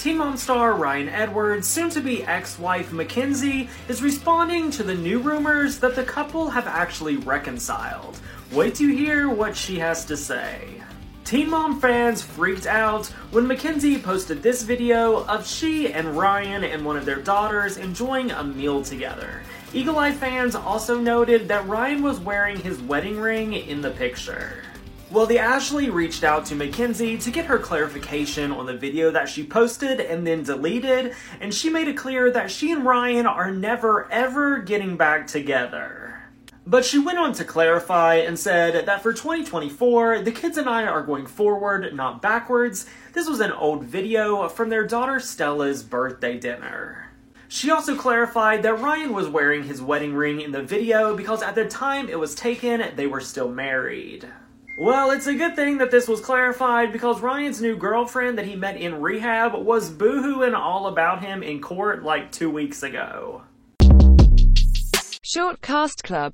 Teen Mom star Ryan Edwards, soon to be ex wife Mackenzie, is responding to the new rumors that the couple have actually reconciled. Wait to hear what she has to say. Teen Mom fans freaked out when Mackenzie posted this video of she and Ryan and one of their daughters enjoying a meal together. Eagle Eye fans also noted that Ryan was wearing his wedding ring in the picture. Well, the Ashley reached out to Mackenzie to get her clarification on the video that she posted and then deleted, and she made it clear that she and Ryan are never ever getting back together. But she went on to clarify and said that for 2024, the kids and I are going forward, not backwards. This was an old video from their daughter Stella's birthday dinner. She also clarified that Ryan was wearing his wedding ring in the video because at the time it was taken, they were still married. Well, it's a good thing that this was clarified because Ryan's new girlfriend that he met in rehab was boohooing all about him in court like two weeks ago. Short Cast Club